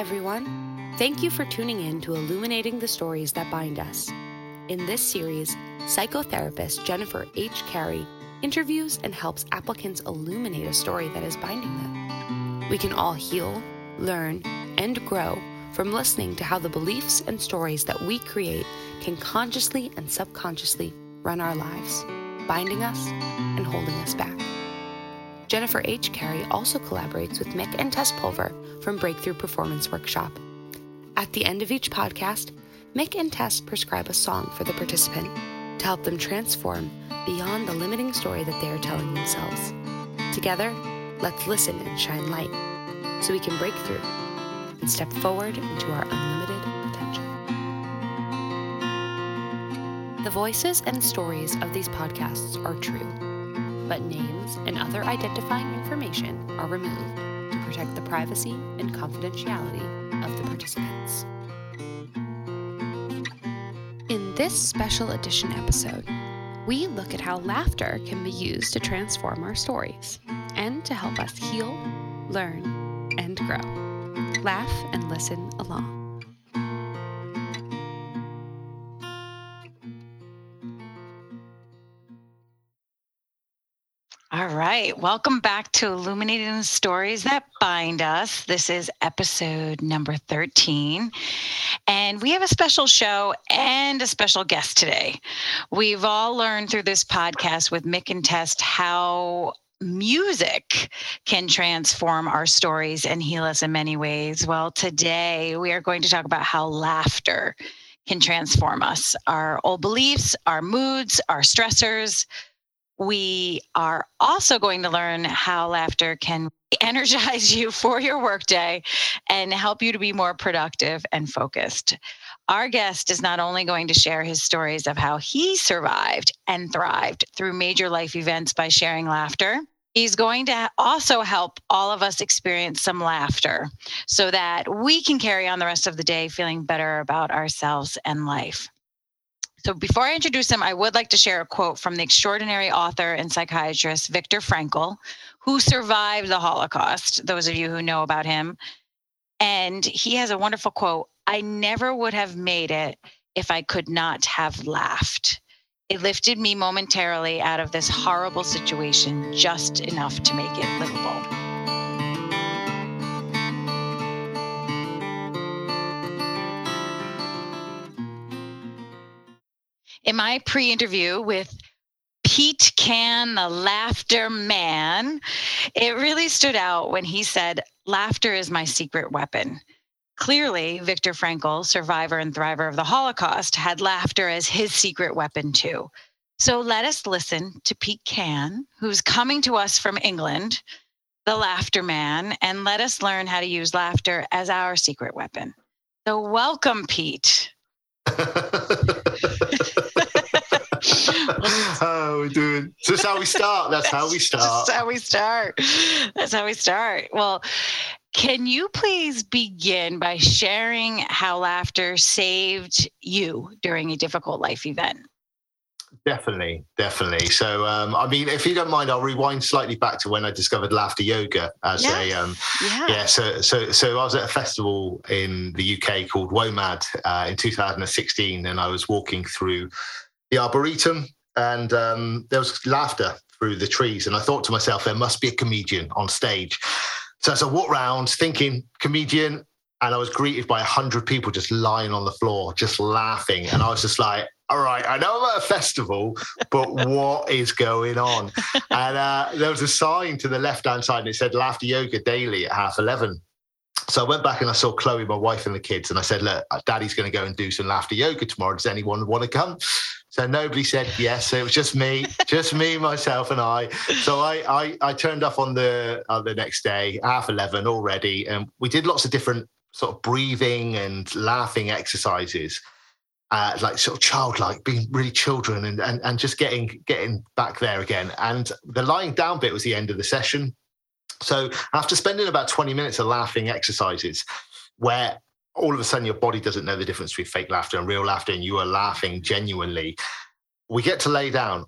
everyone. Thank you for tuning in to Illuminating the Stories That Bind Us. In this series, psychotherapist Jennifer H. Carey interviews and helps applicants illuminate a story that is binding them. We can all heal, learn, and grow from listening to how the beliefs and stories that we create can consciously and subconsciously run our lives, binding us and holding us back. Jennifer H. Carey also collaborates with Mick and Tess Pulver from Breakthrough Performance Workshop. At the end of each podcast, Mick and Tess prescribe a song for the participant to help them transform beyond the limiting story that they are telling themselves. Together, let's listen and shine light so we can break through and step forward into our unlimited potential. The voices and stories of these podcasts are true, but names and other identifying information are removed to protect the privacy and confidentiality of the participants. In this special edition episode, we look at how laughter can be used to transform our stories and to help us heal, learn, and grow. Laugh and listen along. All right. Welcome back to Illuminating Stories That Bind Us. This is episode number 13. And we have a special show and a special guest today. We've all learned through this podcast with Mick and Tess how music can transform our stories and heal us in many ways. Well, today we are going to talk about how laughter can transform us, our old beliefs, our moods, our stressors we are also going to learn how laughter can energize you for your workday and help you to be more productive and focused. Our guest is not only going to share his stories of how he survived and thrived through major life events by sharing laughter, he's going to also help all of us experience some laughter so that we can carry on the rest of the day feeling better about ourselves and life. So, before I introduce him, I would like to share a quote from the extraordinary author and psychiatrist Viktor Frankl, who survived the Holocaust, those of you who know about him. And he has a wonderful quote I never would have made it if I could not have laughed. It lifted me momentarily out of this horrible situation just enough to make it livable. In my pre interview with Pete Can, the laughter man, it really stood out when he said, Laughter is my secret weapon. Clearly, Viktor Frankl, survivor and thriver of the Holocaust, had laughter as his secret weapon too. So let us listen to Pete Can, who's coming to us from England, the laughter man, and let us learn how to use laughter as our secret weapon. So, welcome, Pete. How we doing? So that's how we start. That's how we start. That's how we start. That's how we start. Well, can you please begin by sharing how laughter saved you during a difficult life event? Definitely, definitely. So, um, I mean, if you don't mind, I'll rewind slightly back to when I discovered laughter yoga as yes. a um, yeah. yeah. So, so, so I was at a festival in the UK called WOMAD uh, in 2016, and I was walking through the arboretum, and um, there was laughter through the trees. And I thought to myself, there must be a comedian on stage. So as I walked around thinking, comedian, and I was greeted by a hundred people just lying on the floor, just laughing. And I was just like, all right, I know I'm at a festival, but what is going on? And uh, there was a sign to the left hand side and it said laughter yoga daily at half 11. So I went back and I saw Chloe, my wife, and the kids, and I said, Look, daddy's going to go and do some laughter yoga tomorrow. Does anyone want to come? So nobody said yes. It was just me, just me, myself, and I. So I, I, I turned up on the uh, the next day, half eleven already, and we did lots of different sort of breathing and laughing exercises, uh, like sort of childlike, being really children, and, and and just getting getting back there again. And the lying down bit was the end of the session. So after spending about twenty minutes of laughing exercises, where all of a sudden your body doesn't know the difference between fake laughter and real laughter and you are laughing genuinely we get to lay down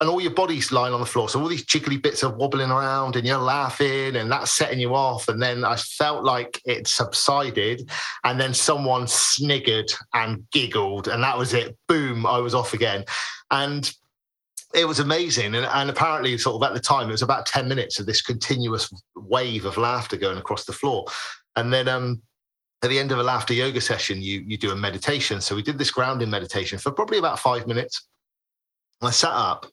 and all your body's lying on the floor. So all these jiggly bits are wobbling around and you're laughing and that's setting you off. And then I felt like it subsided and then someone sniggered and giggled and that was it. Boom, I was off again. And it was amazing. And, and apparently, sort of at the time, it was about 10 minutes of this continuous wave of laughter going across the floor. And then um, at the end of a laughter yoga session, you, you do a meditation. So we did this grounding meditation for probably about five minutes. I sat up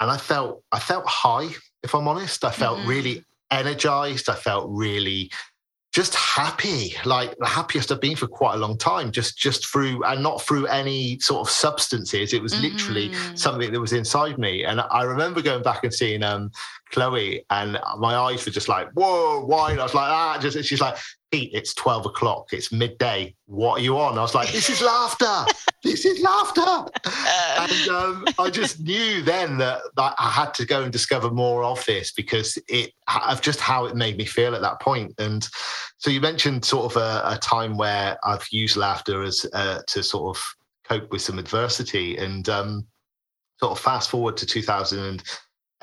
and I felt I felt high, if I'm honest. I felt mm-hmm. really energized. I felt really just happy, like the happiest I've been for quite a long time, just just through and not through any sort of substances. It was mm-hmm. literally something that was inside me. And I remember going back and seeing um Chloe and my eyes were just like, whoa, why? And I was like, ah, just she's like, Pete, it's 12 o'clock, it's midday. What are you on? I was like, this is laughter. this is laughter. and um, I just knew then that, that, I had to go and discover more of this because it of just how it made me feel at that point. And so you mentioned sort of a, a time where I've used laughter as uh, to sort of cope with some adversity and um, sort of fast forward to 2000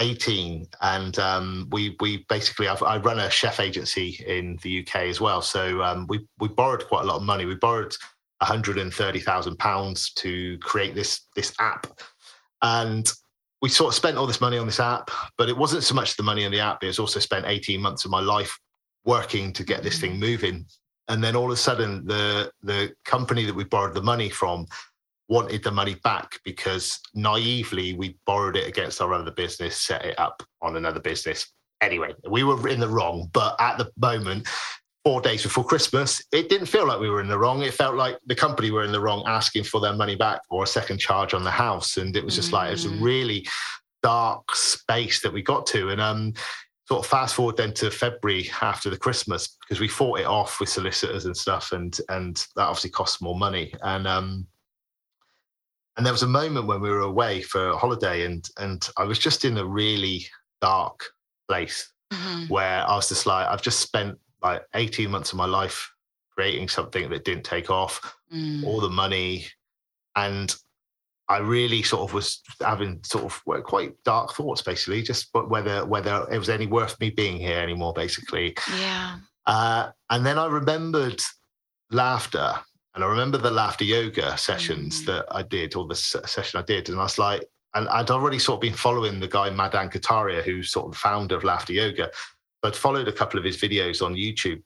18 and um, we we basically I've, i run a chef agency in the UK as well. So um, we we borrowed quite a lot of money. We borrowed 130,000 pounds to create this this app. And we sort of spent all this money on this app but it wasn't so much the money on the app it was also spent 18 months of my life working to get this thing mm. moving. And then all of a sudden the the company that we borrowed the money from wanted the money back because naively we borrowed it against our other business, set it up on another business. Anyway, we were in the wrong, but at the moment, four days before Christmas, it didn't feel like we were in the wrong. It felt like the company were in the wrong, asking for their money back or a second charge on the house. And it was just mm. like, it was a mm. really dark space that we got to. And um, sort of fast forward then to February after the Christmas, because we fought it off with solicitors and stuff. And, and that obviously costs more money. And, um, and there was a moment when we were away for a holiday and and I was just in a really dark place mm-hmm. where I was just like, I've just spent like 18 months of my life creating something that didn't take off, mm. all the money. And I really sort of was having sort of quite dark thoughts, basically, just whether whether it was any worth me being here anymore, basically. Yeah. Uh, and then I remembered laughter and I remember the laughter yoga sessions mm. that I did, or the session I did, and I was like, and I'd already sort of been following the guy Madan Kataria, who's sort of the founder of laughter yoga. I'd followed a couple of his videos on YouTube.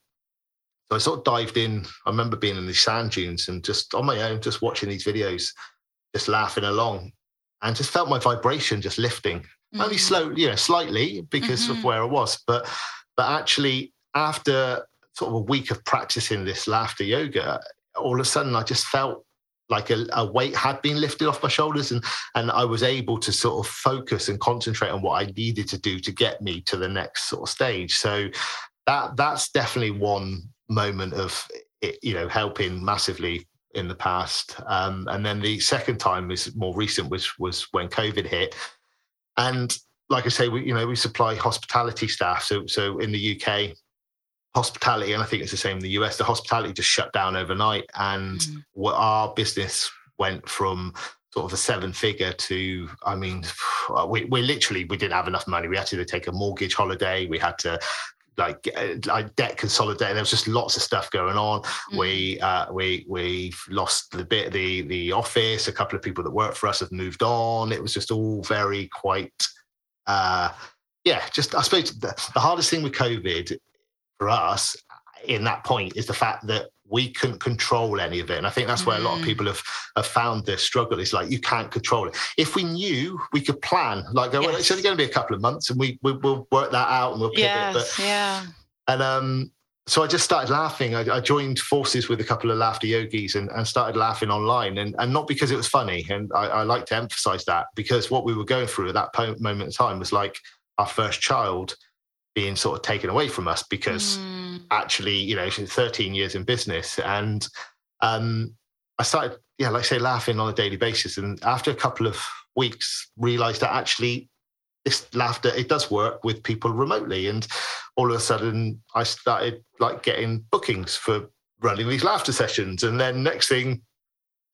So I sort of dived in. I remember being in the sand dunes and just on my own, just watching these videos, just laughing along, and just felt my vibration just lifting, mm. only slow, you know, slightly because mm-hmm. of where I was, but but actually after sort of a week of practicing this laughter yoga, all of a sudden I just felt like a, a, weight had been lifted off my shoulders and and I was able to sort of focus and concentrate on what I needed to do to get me to the next sort of stage. So that that's definitely one moment of it, you know helping massively in the past. Um, and then the second time is more recent, which was when COVID hit. And like I say, we you know we supply hospitality staff. So so in the UK, hospitality, and I think it's the same in the US, the hospitality just shut down overnight. And mm. what our business went from sort of a seven figure to, I mean, we, we literally, we didn't have enough money. We had to take a mortgage holiday. We had to like like debt consolidate. There was just lots of stuff going on. Mm. We uh, we we lost the bit the the office. A couple of people that worked for us have moved on. It was just all very quite. Uh, yeah, just I suppose the, the hardest thing with COVID for us in that point is the fact that we couldn't control any of it. And I think that's where a lot of mm. people have, have found their struggle. It's like you can't control it. If we knew, we could plan. Like, yes. well, it's only going to be a couple of months, and we, we will work that out and we'll pivot. Yes, but, yeah. And um, so I just started laughing. I, I, joined forces with a couple of laughter yogis and, and started laughing online, and, and not because it was funny. And I, I like to emphasize that because what we were going through at that moment in time was like our first child being sort of taken away from us because mm. actually, you know, 13 years in business. And um, I started, yeah, like I say, laughing on a daily basis. And after a couple of weeks, realized that actually this laughter, it does work with people remotely. And all of a sudden, I started like getting bookings for running these laughter sessions. And then next thing,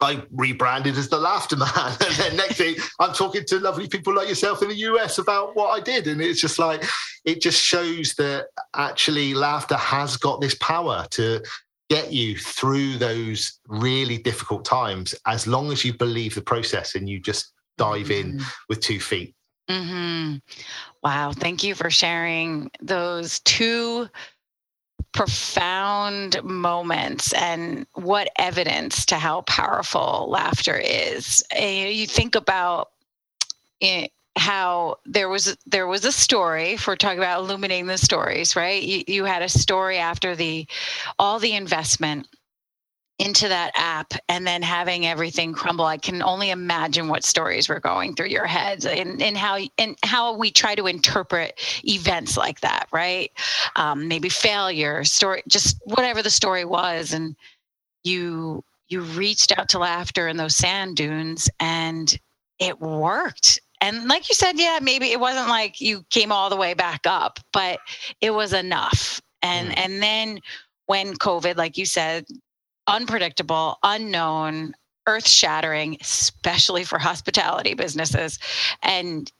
I rebranded as the Laughter Man. And then next thing, I'm talking to lovely people like yourself in the US about what I did. And it's just like, it just shows that actually laughter has got this power to get you through those really difficult times as long as you believe the process and you just dive mm-hmm. in with two feet. Mm-hmm. Wow. Thank you for sharing those two profound moments and what evidence to how powerful laughter is. And you think about it, how there was there was a story if we're talking about illuminating the stories right you, you had a story after the all the investment into that app and then having everything crumble i can only imagine what stories were going through your heads and, and how and how we try to interpret events like that right? Um, maybe failure story just whatever the story was. And you you reached out to laughter in those sand dunes and it worked. And like you said yeah maybe it wasn't like you came all the way back up but it was enough. And mm. and then when covid like you said unpredictable, unknown, earth shattering, especially for hospitality businesses. And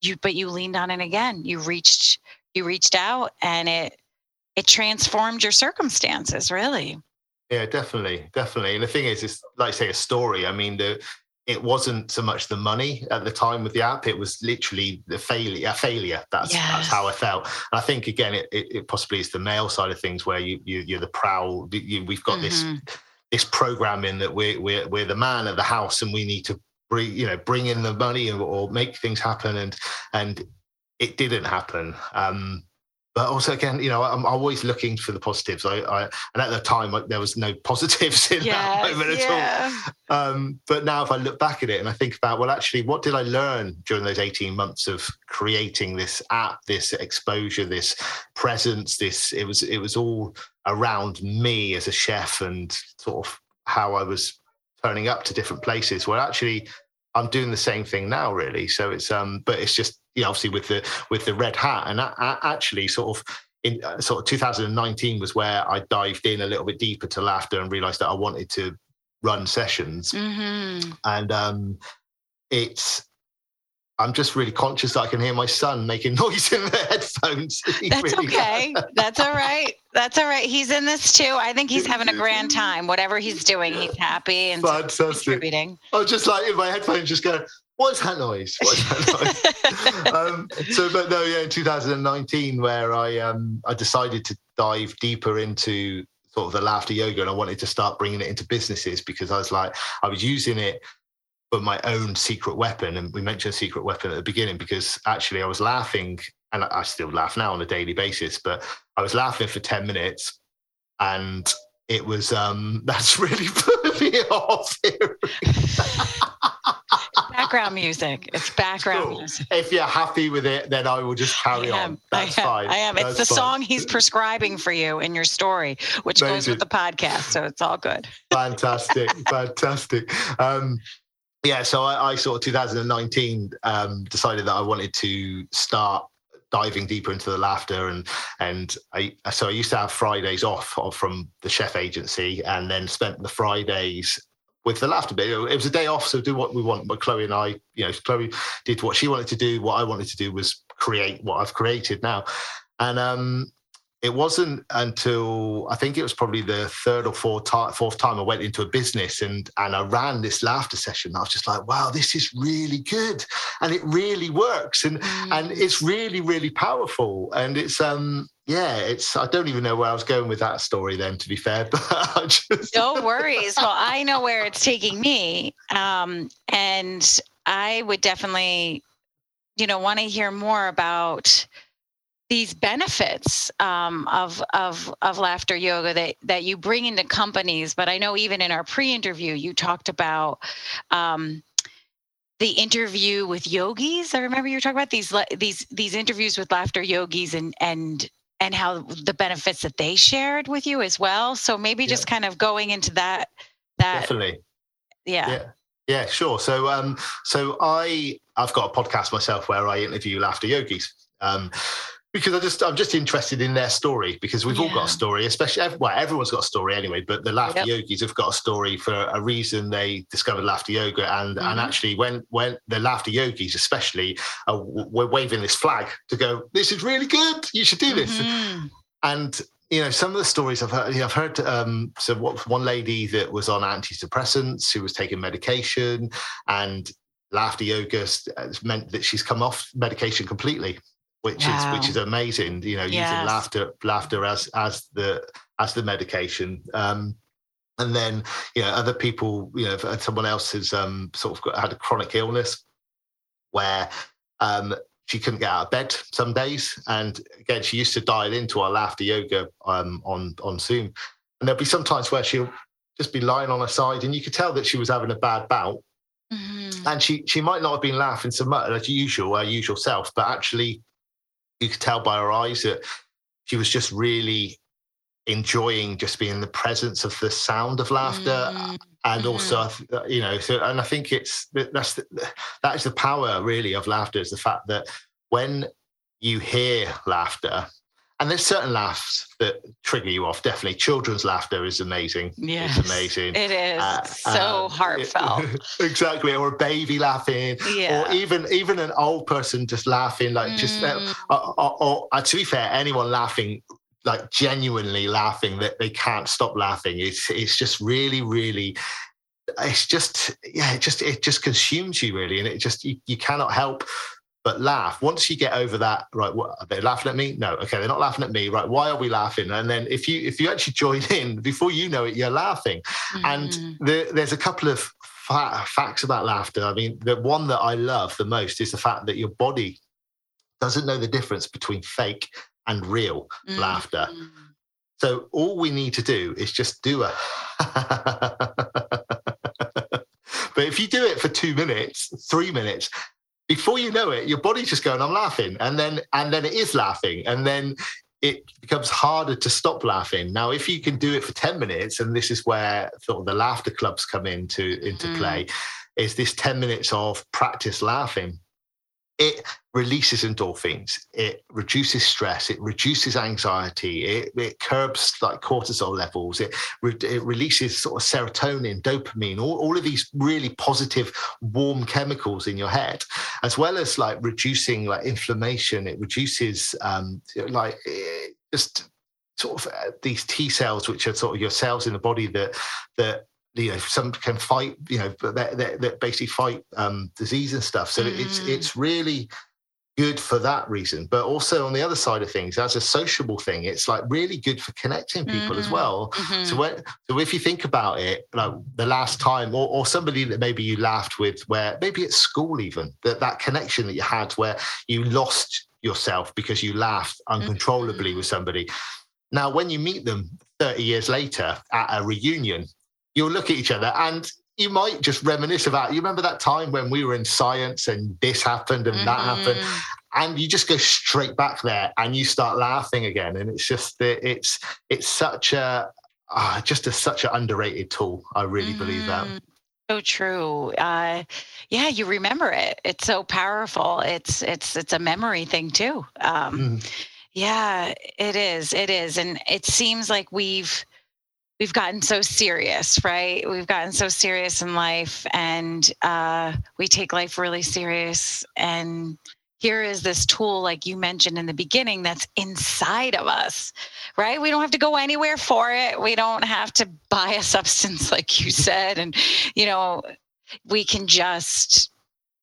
you, but you leaned on it again. You reached, you reached out and it, it transformed your circumstances really. Yeah, definitely. Definitely. And the thing is, it's like say a story. I mean, the, it wasn't so much the money at the time with the app it was literally the failure a failure that's yes. that's how i felt and i think again it, it, it, possibly is the male side of things where you, you are the proud you, we've got mm-hmm. this this programming that we're, we're we're the man of the house and we need to bring you know bring in the money or, or make things happen and and it didn't happen um but also again, you know, I'm always looking for the positives. I, I and at the time there was no positives in yes, that moment at all. Um, but now, if I look back at it and I think about, well, actually, what did I learn during those 18 months of creating this app, this exposure, this presence? This it was it was all around me as a chef and sort of how I was turning up to different places. Where actually, I'm doing the same thing now, really. So it's um, but it's just you know, obviously with the with the red hat, and actually sort of in uh, sort of 2019 was where I dived in a little bit deeper to laughter and realized that I wanted to run sessions, mm-hmm. and um, it's I'm just really conscious that I can hear my son making noise in the headphones. That's really okay. That's all right. That's all right. He's in this too. I think he's having a grand time. Whatever he's doing, he's happy and Fantastic. contributing. I was just like in my headphones, just going, what's that noise? What's that noise? um, so, but no, yeah, in 2019, where I um, I decided to dive deeper into sort of the laughter yoga, and I wanted to start bringing it into businesses because I was like, I was using it for my own secret weapon, and we mentioned secret weapon at the beginning because actually I was laughing, and I still laugh now on a daily basis, but I was laughing for 10 minutes, and it was um that's really put me off background music. It's background cool. music. If you're happy with it, then I will just carry on. That's I am, fine. I am. It's the fine. song he's prescribing for you in your story, which Amazing. goes with the podcast. So it's all good. Fantastic. Fantastic. Um, yeah, so I, I sort of 2019 um, decided that I wanted to start diving deeper into the laughter and and I so I used to have Fridays off from the chef agency and then spent the Fridays with the laughter bit. It was a day off, so do what we want. But Chloe and I, you know, Chloe did what she wanted to do. What I wanted to do was create what I've created now. And um, it wasn't until I think it was probably the third or fourth, time, fourth time I went into a business and and I ran this laughter session. I was just like, wow, this is really good, and it really works, and mm. and it's really really powerful, and it's um yeah, it's I don't even know where I was going with that story then, to be fair. But just... no worries. Well, I know where it's taking me, um, and I would definitely, you know, want to hear more about these benefits um, of of of laughter yoga that that you bring into companies. But I know even in our pre-interview, you talked about. Um, the interview with yogis. I remember you were talking about these these these interviews with laughter yogis and and and how the benefits that they shared with you as well. So maybe yeah. just kind of going into that. That definitely. Yeah. yeah. Yeah, sure. So, um, so I I've got a podcast myself where I interview laughter yogis. Um, because I just I'm just interested in their story because we've yeah. all got a story, especially well everyone's got a story anyway. But the laughter yep. yogis have got a story for a reason. They discovered laughter yoga, and mm-hmm. and actually when when the laughter yogis especially are we're waving this flag to go, this is really good. You should do this. Mm-hmm. And you know some of the stories I've heard. You know, I've heard um, so what one lady that was on antidepressants who was taking medication and laughter yoga meant that she's come off medication completely which wow. is which is amazing. You know, yes. using laughter laughter as as the as the medication. Um, and then you know other people, you know, someone else has um, sort of got, had a chronic illness where um, she couldn't get out of bed some days, and again she used to dial into our laughter yoga um, on on Zoom, and there'll be some times where she'll just be lying on her side, and you could tell that she was having a bad bout. Mm-hmm. And she she might not have been laughing so much as usual, her usual self, but actually you could tell by her eyes that she was just really enjoying just being in the presence of the sound of laughter mm. and mm. also you know so and i think it's that's the, that is the power really of laughter is the fact that when you hear laughter and there's certain laughs that trigger you off. Definitely, children's laughter is amazing. Yes, it's amazing. It is uh, so um, heartfelt. exactly, or a baby laughing, yeah. or even even an old person just laughing, like mm. just. Uh, or, or, or uh, to be fair, anyone laughing like genuinely laughing that they can't stop laughing. It's it's just really really it's just yeah it just it just consumes you really and it just you, you cannot help but laugh. Once you get over that, right? What, are they laughing at me? No. Okay, they're not laughing at me. Right? Why are we laughing? And then if you if you actually join in before you know it, you're laughing. Mm. And the, there's a couple of fa- facts about laughter. I mean, the one that I love the most is the fact that your body doesn't know the difference between fake and real mm. laughter. So all we need to do is just do a. but if you do it for two minutes, three minutes, before you know it, your body's just going, I'm laughing. And then and then it is laughing. And then it becomes harder to stop laughing. Now, if you can do it for 10 minutes, and this is where sort of the laughter clubs come into, into mm. play, is this 10 minutes of practice laughing it releases endorphins it reduces stress it reduces anxiety it, it curbs like cortisol levels it, it releases sort of serotonin dopamine all, all of these really positive warm chemicals in your head as well as like reducing like inflammation it reduces um like it just sort of uh, these T cells, which are sort of your cells in the body that that you know some can fight you know that, that, that basically fight um, disease and stuff so mm. it's it's really good for that reason but also on the other side of things as a sociable thing it's like really good for connecting people mm. as well mm-hmm. so when so if you think about it like the last time or, or somebody that maybe you laughed with where maybe at school even that that connection that you had where you lost yourself because you laughed uncontrollably mm-hmm. with somebody now when you meet them 30 years later at a reunion you'll look at each other and you might just reminisce about you remember that time when we were in science and this happened and mm-hmm. that happened? And you just go straight back there and you start laughing again. And it's just that it's it's such a uh, just a, such an underrated tool. I really mm-hmm. believe that. Mm-hmm. so true. Uh, yeah you remember it. It's so powerful. It's it's it's a memory thing too. Um, mm. yeah it is. It is. And it seems like we've we've gotten so serious, right? We've gotten so serious in life and uh, we take life really serious. And here is this tool, like you mentioned in the beginning, that's inside of us, right? We don't have to go anywhere for it. We don't have to buy a substance, like you said. And, you know, we can just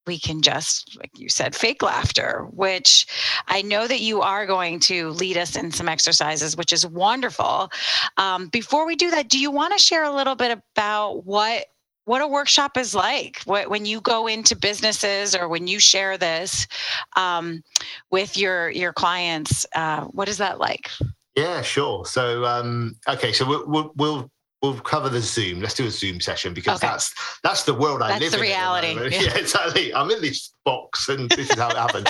we can just, like you said, fake laughter, which I know that you are going to lead us in some exercises, which is wonderful. Um, before we do that, do you want to share a little bit about what what a workshop is like? What, when you go into businesses or when you share this um, with your your clients uh, what is that like? Yeah sure. So um, okay so we'll, we'll, we'll we'll cover the Zoom. Let's do a Zoom session because okay. that's that's the world I that's live the in. Reality. The yeah. yeah. exactly. I'm in this box, and this is how it happens.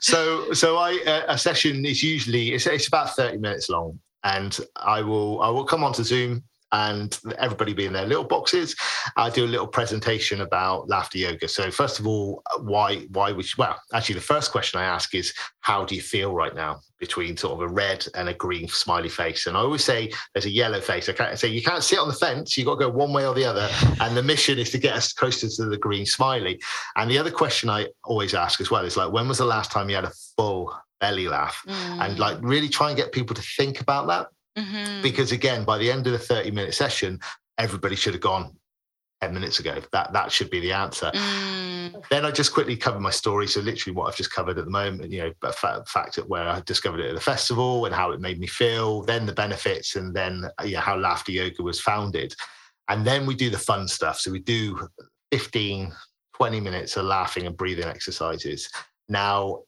so, so I uh, a session is usually it's, it's about 30 minutes long, and I will I will come onto Zoom and everybody be in their little boxes. I do a little presentation about laughter yoga. So first of all, why why we well actually the first question I ask is how do you feel right now between sort of a red and a green smiley face? And I always say there's a yellow face. I can't say you can't sit on the fence. You've got to go one way or the other. And the mission is to get us closer to the green smiley. And the other question I always ask as well is like, when was the last time you had a full belly laugh? Mm. And like really try and get people to think about that Mm-hmm. Because again, by the end of the 30 minute session, everybody should have gone 10 minutes ago. That that should be the answer. Mm. Then I just quickly cover my story. So literally what I've just covered at the moment, you know, the fact that where I discovered it at the festival and how it made me feel, then the benefits, and then you know, how Laughter Yoga was founded. And then we do the fun stuff. So we do 15, 20 minutes of laughing and breathing exercises. Now,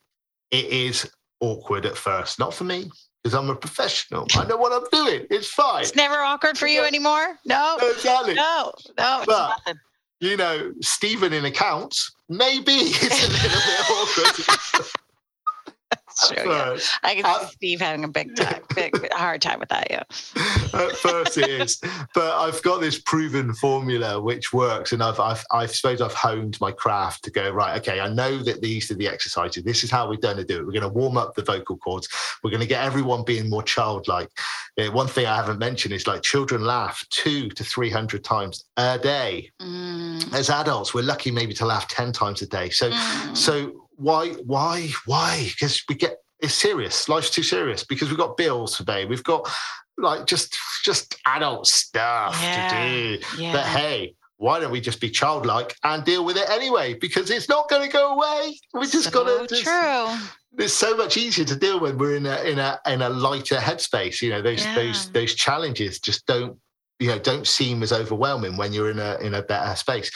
it is awkward at first, not for me, because I'm a professional. I know what I'm doing. It's fine. It's never awkward for you anymore. No, exactly. No, no, but, nothing. You know, Stephen in accounts, maybe it's a little bit awkward. true. Yeah. I can see Steve having a big time, big hard time with that. Yeah. At first, it is, but I've got this proven formula which works, and I've, I've, I suppose I've honed my craft to go right. Okay, I know that these are the exercises. This is how we're going to do it. We're going to warm up the vocal cords. We're going to get everyone being more childlike. Yeah, one thing I haven't mentioned is like children laugh two to three hundred times a day. Mm. As adults, we're lucky maybe to laugh ten times a day. So, mm. so why, why, why? Because we get it's serious. Life's too serious because we've got bills to pay. We've got like just just adult stuff yeah. to do. Yeah. But hey, why don't we just be childlike and deal with it anyway? Because it's not going to go away. We just so got to. True. It's so much easier to deal when we're in a in a in a lighter headspace. You know, those yeah. those those challenges just don't you know don't seem as overwhelming when you're in a in a better space.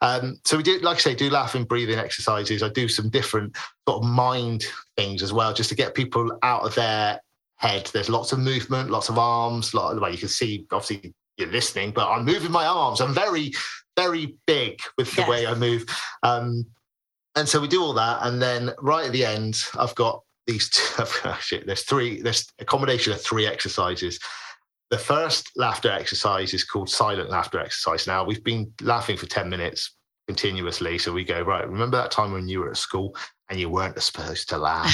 Um, so we do, like I say, do laughing, breathing exercises. I do some different sort of mind things as well, just to get people out of their head. There's lots of movement, lots of arms. Lot of, well, you can see, obviously, you're listening, but I'm moving my arms. I'm very, very big with the yes. way I move. Um, and so we do all that, and then right at the end, I've got these. Two, shit, there's three. There's a combination of three exercises the first laughter exercise is called silent laughter exercise. Now, we've been laughing for 10 minutes continuously. So we go, right, remember that time when you were at school and you weren't supposed to laugh?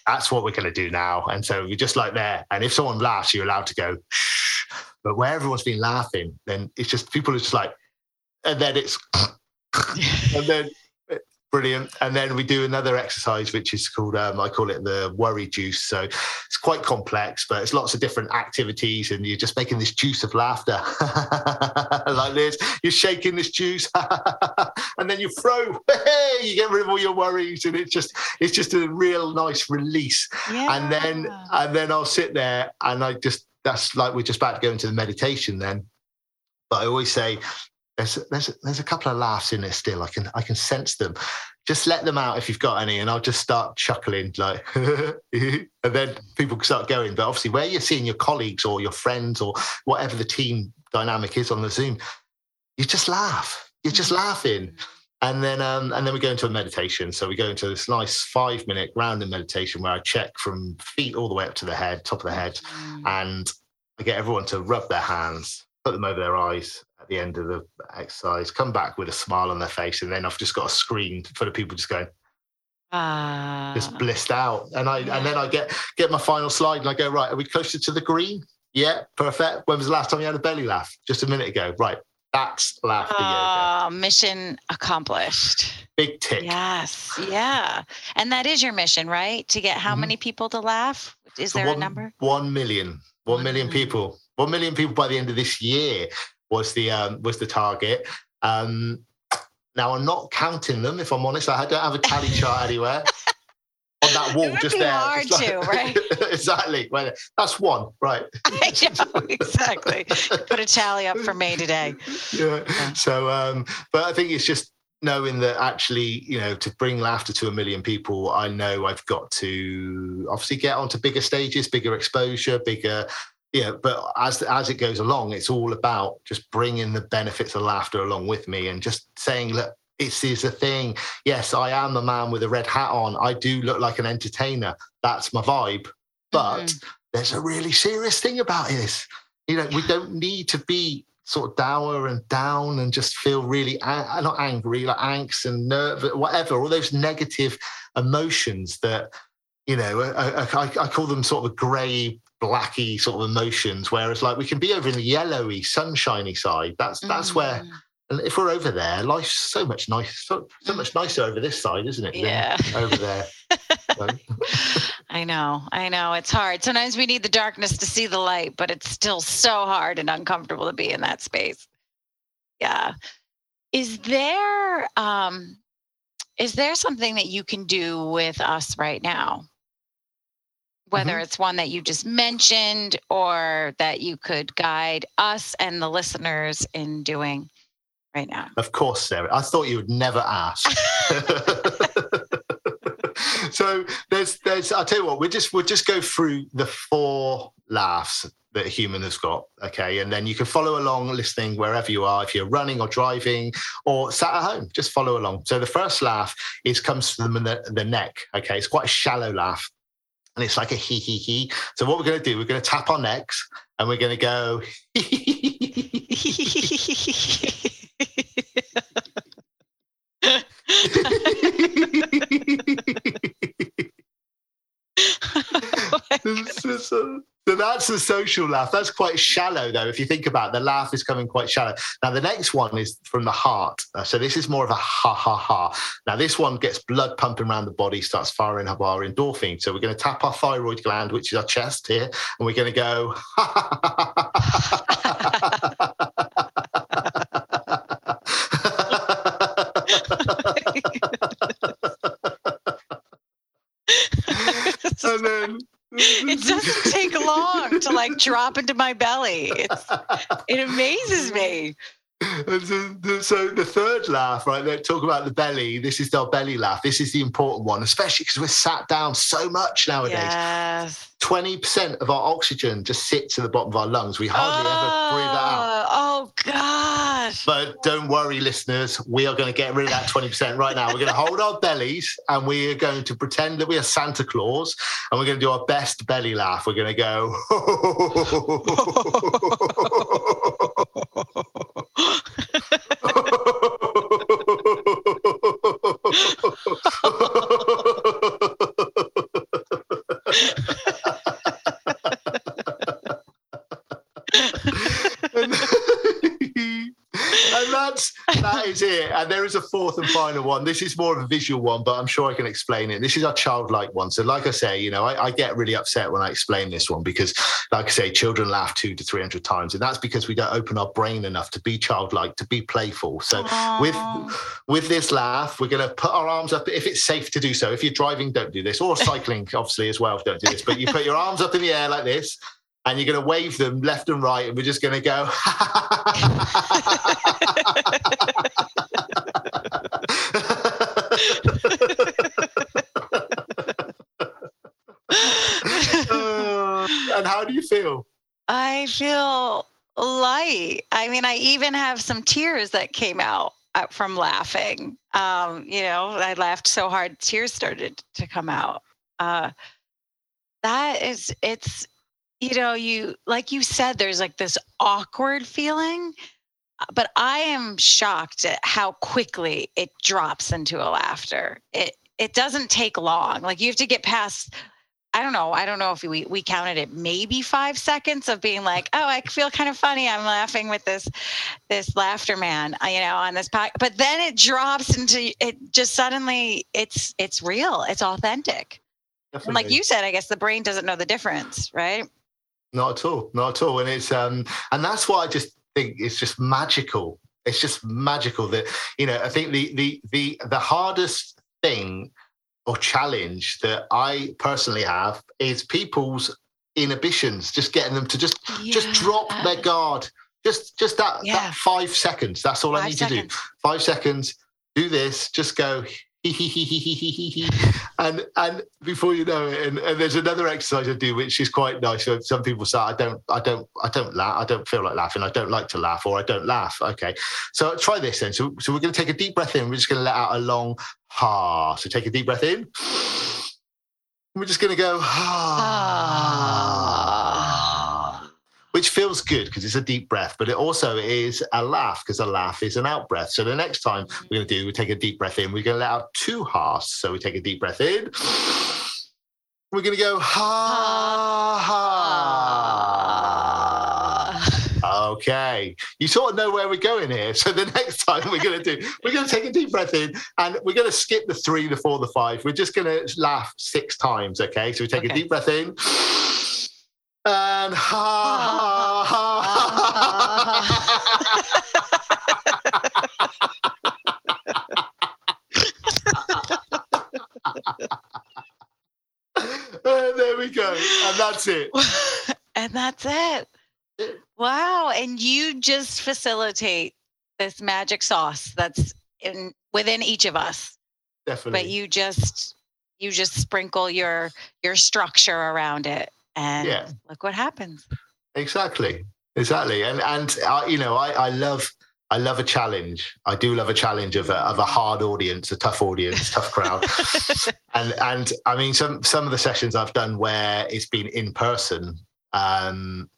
That's what we're going to do now. And so you're just like there. And if someone laughs, you're allowed to go, shh. But where everyone's been laughing, then it's just people are just like, and then it's, and then brilliant. And then we do another exercise, which is called, um, I call it the worry juice. So it's quite complex, but it's lots of different activities, and you're just making this juice of laughter like this. You're shaking this juice, and then you throw. Hey, you get rid of all your worries, and it's just it's just a real nice release. Yeah. And then and then I'll sit there, and I just that's like we're just about to go into the meditation then. But I always say there's there's there's a couple of laughs in there still. I can I can sense them. Just let them out if you've got any, and I'll just start chuckling like, and then people start going. But obviously, where you're seeing your colleagues or your friends or whatever the team dynamic is on the Zoom, you just laugh. You're just laughing. And then um, and then we go into a meditation. So we go into this nice five minute grounding meditation where I check from feet all the way up to the head, top of the head, mm. and I get everyone to rub their hands, put them over their eyes, at the end of the exercise, come back with a smile on their face, and then I've just got a screen for the people just going, uh, just blissed out. And I yeah. and then I get get my final slide, and I go, right, are we closer to the green? Yeah, perfect. When was the last time you had a belly laugh? Just a minute ago. Right, that's laughter uh, yoga. Mission accomplished. Big tick. Yes, yeah, and that is your mission, right? To get how mm-hmm. many people to laugh? Is so there one, a number? One million. One million people. One million people by the end of this year was the um, was the target. Um, now I'm not counting them, if I'm honest. I don't have a tally chart anywhere on that wall just there. Hard like, to, right? exactly. Right. That's one, right? Know, exactly. Put a tally up for me today. Yeah. yeah. So, um, but I think it's just knowing that actually, you know, to bring laughter to a million people, I know I've got to obviously get onto bigger stages, bigger exposure, bigger yeah, but as as it goes along, it's all about just bringing the benefits of laughter along with me and just saying, look, this is a thing. Yes, I am a man with a red hat on. I do look like an entertainer. That's my vibe. But mm-hmm. there's a really serious thing about this. You know, we don't need to be sort of dour and down and just feel really not angry, like angst and nerve, whatever, all those negative emotions that you know I, I, I call them sort of grey blacky sort of emotions whereas like we can be over in the yellowy sunshiny side that's that's mm. where and if we're over there, life's so much nicer, so, so much nicer over this side, isn't it? Yeah. Over there. I know. I know. It's hard. Sometimes we need the darkness to see the light, but it's still so hard and uncomfortable to be in that space. Yeah. Is there um is there something that you can do with us right now? Whether mm-hmm. it's one that you just mentioned or that you could guide us and the listeners in doing right now? Of course, Sarah. I thought you would never ask. so there's there's I'll tell you what, we'll just we'll just go through the four laughs that a human has got. Okay. And then you can follow along listening wherever you are, if you're running or driving or sat at home, just follow along. So the first laugh is comes from the, the neck. Okay. It's quite a shallow laugh. And it's like a hee hee hee. So what we're going to do, we're going to tap our necks and we're going to go so, that's the social laugh. That's quite shallow, though. If you think about it, the laugh is coming quite shallow. Now, the next one is from the heart. Uh, so this is more of a ha ha ha. Now, this one gets blood pumping around the body, starts firing up our endorphin. So we're going to tap our thyroid gland, which is our chest here, and we're going to go. and then it doesn't take long to like drop into my belly. It's, it amazes me. So the, third laugh, right? They talk about the belly. This is our belly laugh. This is the important one, especially because we're sat down so much nowadays. Yes. 20% of our oxygen just sits in the bottom of our lungs. We hardly oh, ever breathe out. Oh, oh, gosh. But don't worry, listeners. We are going to get rid of that 20% right now. We're going to hold our bellies and we are going to pretend that we are Santa Claus and we're going to do our best belly laugh. We're going to go. And there is a fourth and final one. This is more of a visual one, but I'm sure I can explain it. This is a childlike one. So, like I say, you know, I, I get really upset when I explain this one because, like I say, children laugh two to 300 times. And that's because we don't open our brain enough to be childlike, to be playful. So, Aww. with with this laugh, we're going to put our arms up if it's safe to do so. If you're driving, don't do this, or cycling, obviously, as well, don't do this. But you put your arms up in the air like this and you're going to wave them left and right, and we're just going to go. uh, and how do you feel? I feel light. I mean, I even have some tears that came out uh, from laughing. Um, you know, I laughed so hard, tears started to come out. Uh, that is, it's, you know, you, like you said, there's like this awkward feeling but I am shocked at how quickly it drops into a laughter. It it doesn't take long. Like you have to get past I don't know. I don't know if we we counted it maybe 5 seconds of being like, "Oh, I feel kind of funny. I'm laughing with this this laughter man, uh, you know, on this pack." But then it drops into it just suddenly it's it's real. It's authentic. And like you said, I guess the brain doesn't know the difference, right? Not at all. Not at all. And it's um and that's why I just think it's just magical. It's just magical that you know. I think the the the the hardest thing or challenge that I personally have is people's inhibitions, just getting them to just yeah. just drop their guard. Just just that, yeah. that five seconds. That's all five I need seconds. to do. Five seconds. Do this. Just go and and before you know it, and, and, there's another exercise I do which is quite nice. So some people say I don't, I don't, I don't laugh, I don't feel like laughing, I don't like to laugh, or I don't laugh. Okay, so try this then. So so we're going to take a deep breath in. We're just going to let out a long ha. So take a deep breath in. We're just going to go ha. Which feels good because it's a deep breath, but it also is a laugh because a laugh is an out breath. So the next time we're going to do, we take a deep breath in. We're going to let out two ha's. So we take a deep breath in. We're going to go ha ha. Okay, you sort of know where we're going here. So the next time we're going to do, we're going to take a deep breath in, and we're going to skip the three, the four, the five. We're just going to laugh six times. Okay, so we take okay. a deep breath in and ha there we go. And that's it. and that's it. Wow. And you just facilitate this magic sauce that's in within each of us. Definitely. But you just you just sprinkle your your structure around it and yeah. look what happens exactly exactly and and uh, you know I, I love I love a challenge. I do love a challenge of a, of a hard audience, a tough audience, tough crowd. and and I mean some some of the sessions I've done where it's been in person, um,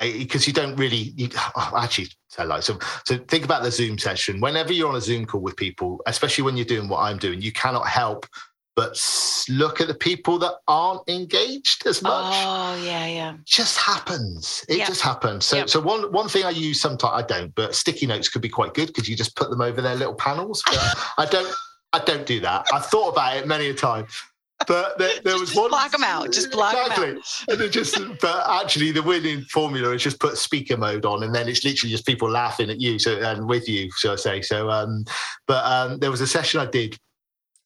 because you don't really you, oh, actually tell like so so think about the zoom session whenever you're on a zoom call with people especially when you're doing what i'm doing you cannot help but look at the people that aren't engaged as much. Oh yeah, yeah. Just happens. It just happens. So, so one one thing I use sometimes I don't, but sticky notes could be quite good because you just put them over their little panels. But I don't. I don't do that. I've thought about it many a time. But there, there was just one. Block them out. Just block exactly. them out. And just, but actually, the winning formula is just put speaker mode on, and then it's literally just people laughing at you, so and with you, so I say. So, um, but um, there was a session I did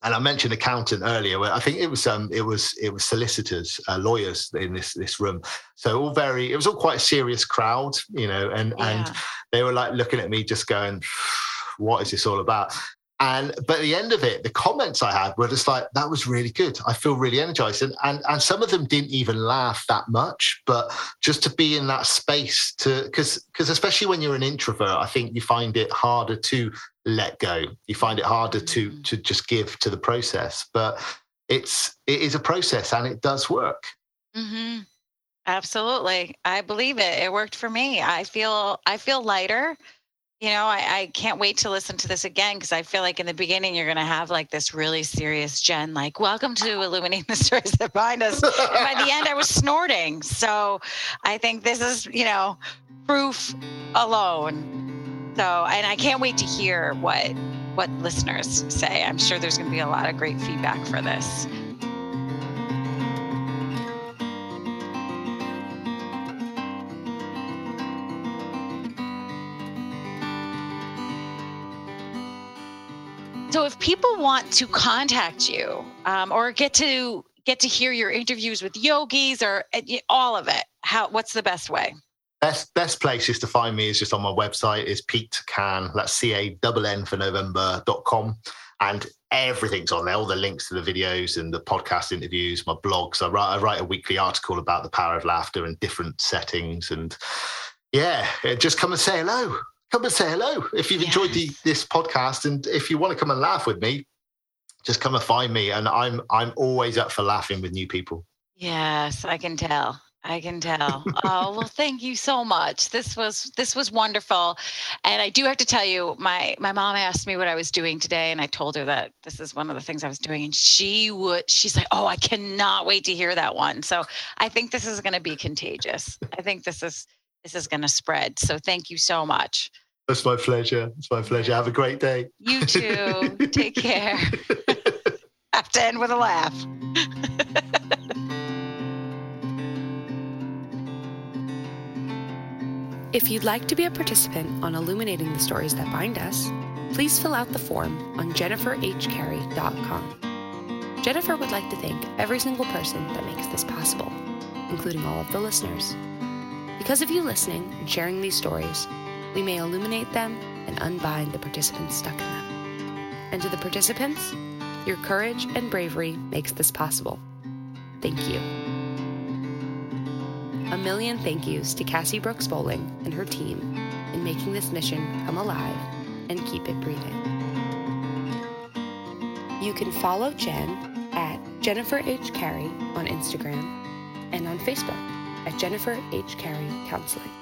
and I mentioned accountant earlier. Where I think it was um, it was it was solicitors, uh, lawyers in this this room. So all very, it was all quite a serious crowd, you know, and yeah. and they were like looking at me, just going, "What is this all about?" And but at the end of it, the comments I had were just like, that was really good. I feel really energized. And and, and some of them didn't even laugh that much, but just to be in that space to because because especially when you're an introvert, I think you find it harder to let go. You find it harder to mm. to just give to the process. But it's it is a process and it does work. Mm-hmm. Absolutely. I believe it. It worked for me. I feel I feel lighter you know, I, I, can't wait to listen to this again because I feel like in the beginning you're going to have like this really serious Jen, like, welcome to illuminating the stories that bind us. and by the end, I was snorting. So I think this is, you know, proof alone. So, and I can't wait to hear what what listeners say. I'm sure there's going to be a lot of great feedback for this. People want to contact you um, or get to get to hear your interviews with yogis or uh, all of it, how what's the best way? Best best places to find me is just on my website is Pete Cann. That's C A double N for November.com. And everything's on there, all the links to the videos and the podcast interviews, my blogs. I write, I write a weekly article about the power of laughter in different settings. And yeah, just come and say hello come and say hello. If you've enjoyed the, this podcast and if you want to come and laugh with me just come and find me. And i'm i'm always up for laughing with new people. Yes i can tell. I can tell. Oh well thank you so much. This was this was wonderful. And i do have to tell you my my mom asked me what i was doing today and i told her that this is one of the things i was doing and she would she's like oh i cannot wait to hear that one. So i think this is going to be contagious. I think this is this is going to spread. So thank you so much it's my pleasure. It's my pleasure. Have a great day. You too. Take care. Have to end with a laugh. if you'd like to be a participant on illuminating the stories that bind us, please fill out the form on jenniferhcarey.com. Jennifer would like to thank every single person that makes this possible, including all of the listeners. Because of you listening and sharing these stories, we may illuminate them and unbind the participants stuck in them. And to the participants, your courage and bravery makes this possible. Thank you. A million thank yous to Cassie Brooks Bowling and her team in making this mission come alive and keep it breathing. You can follow Jen at Jennifer H. Carey on Instagram and on Facebook. at Jennifer H. Carey Counseling.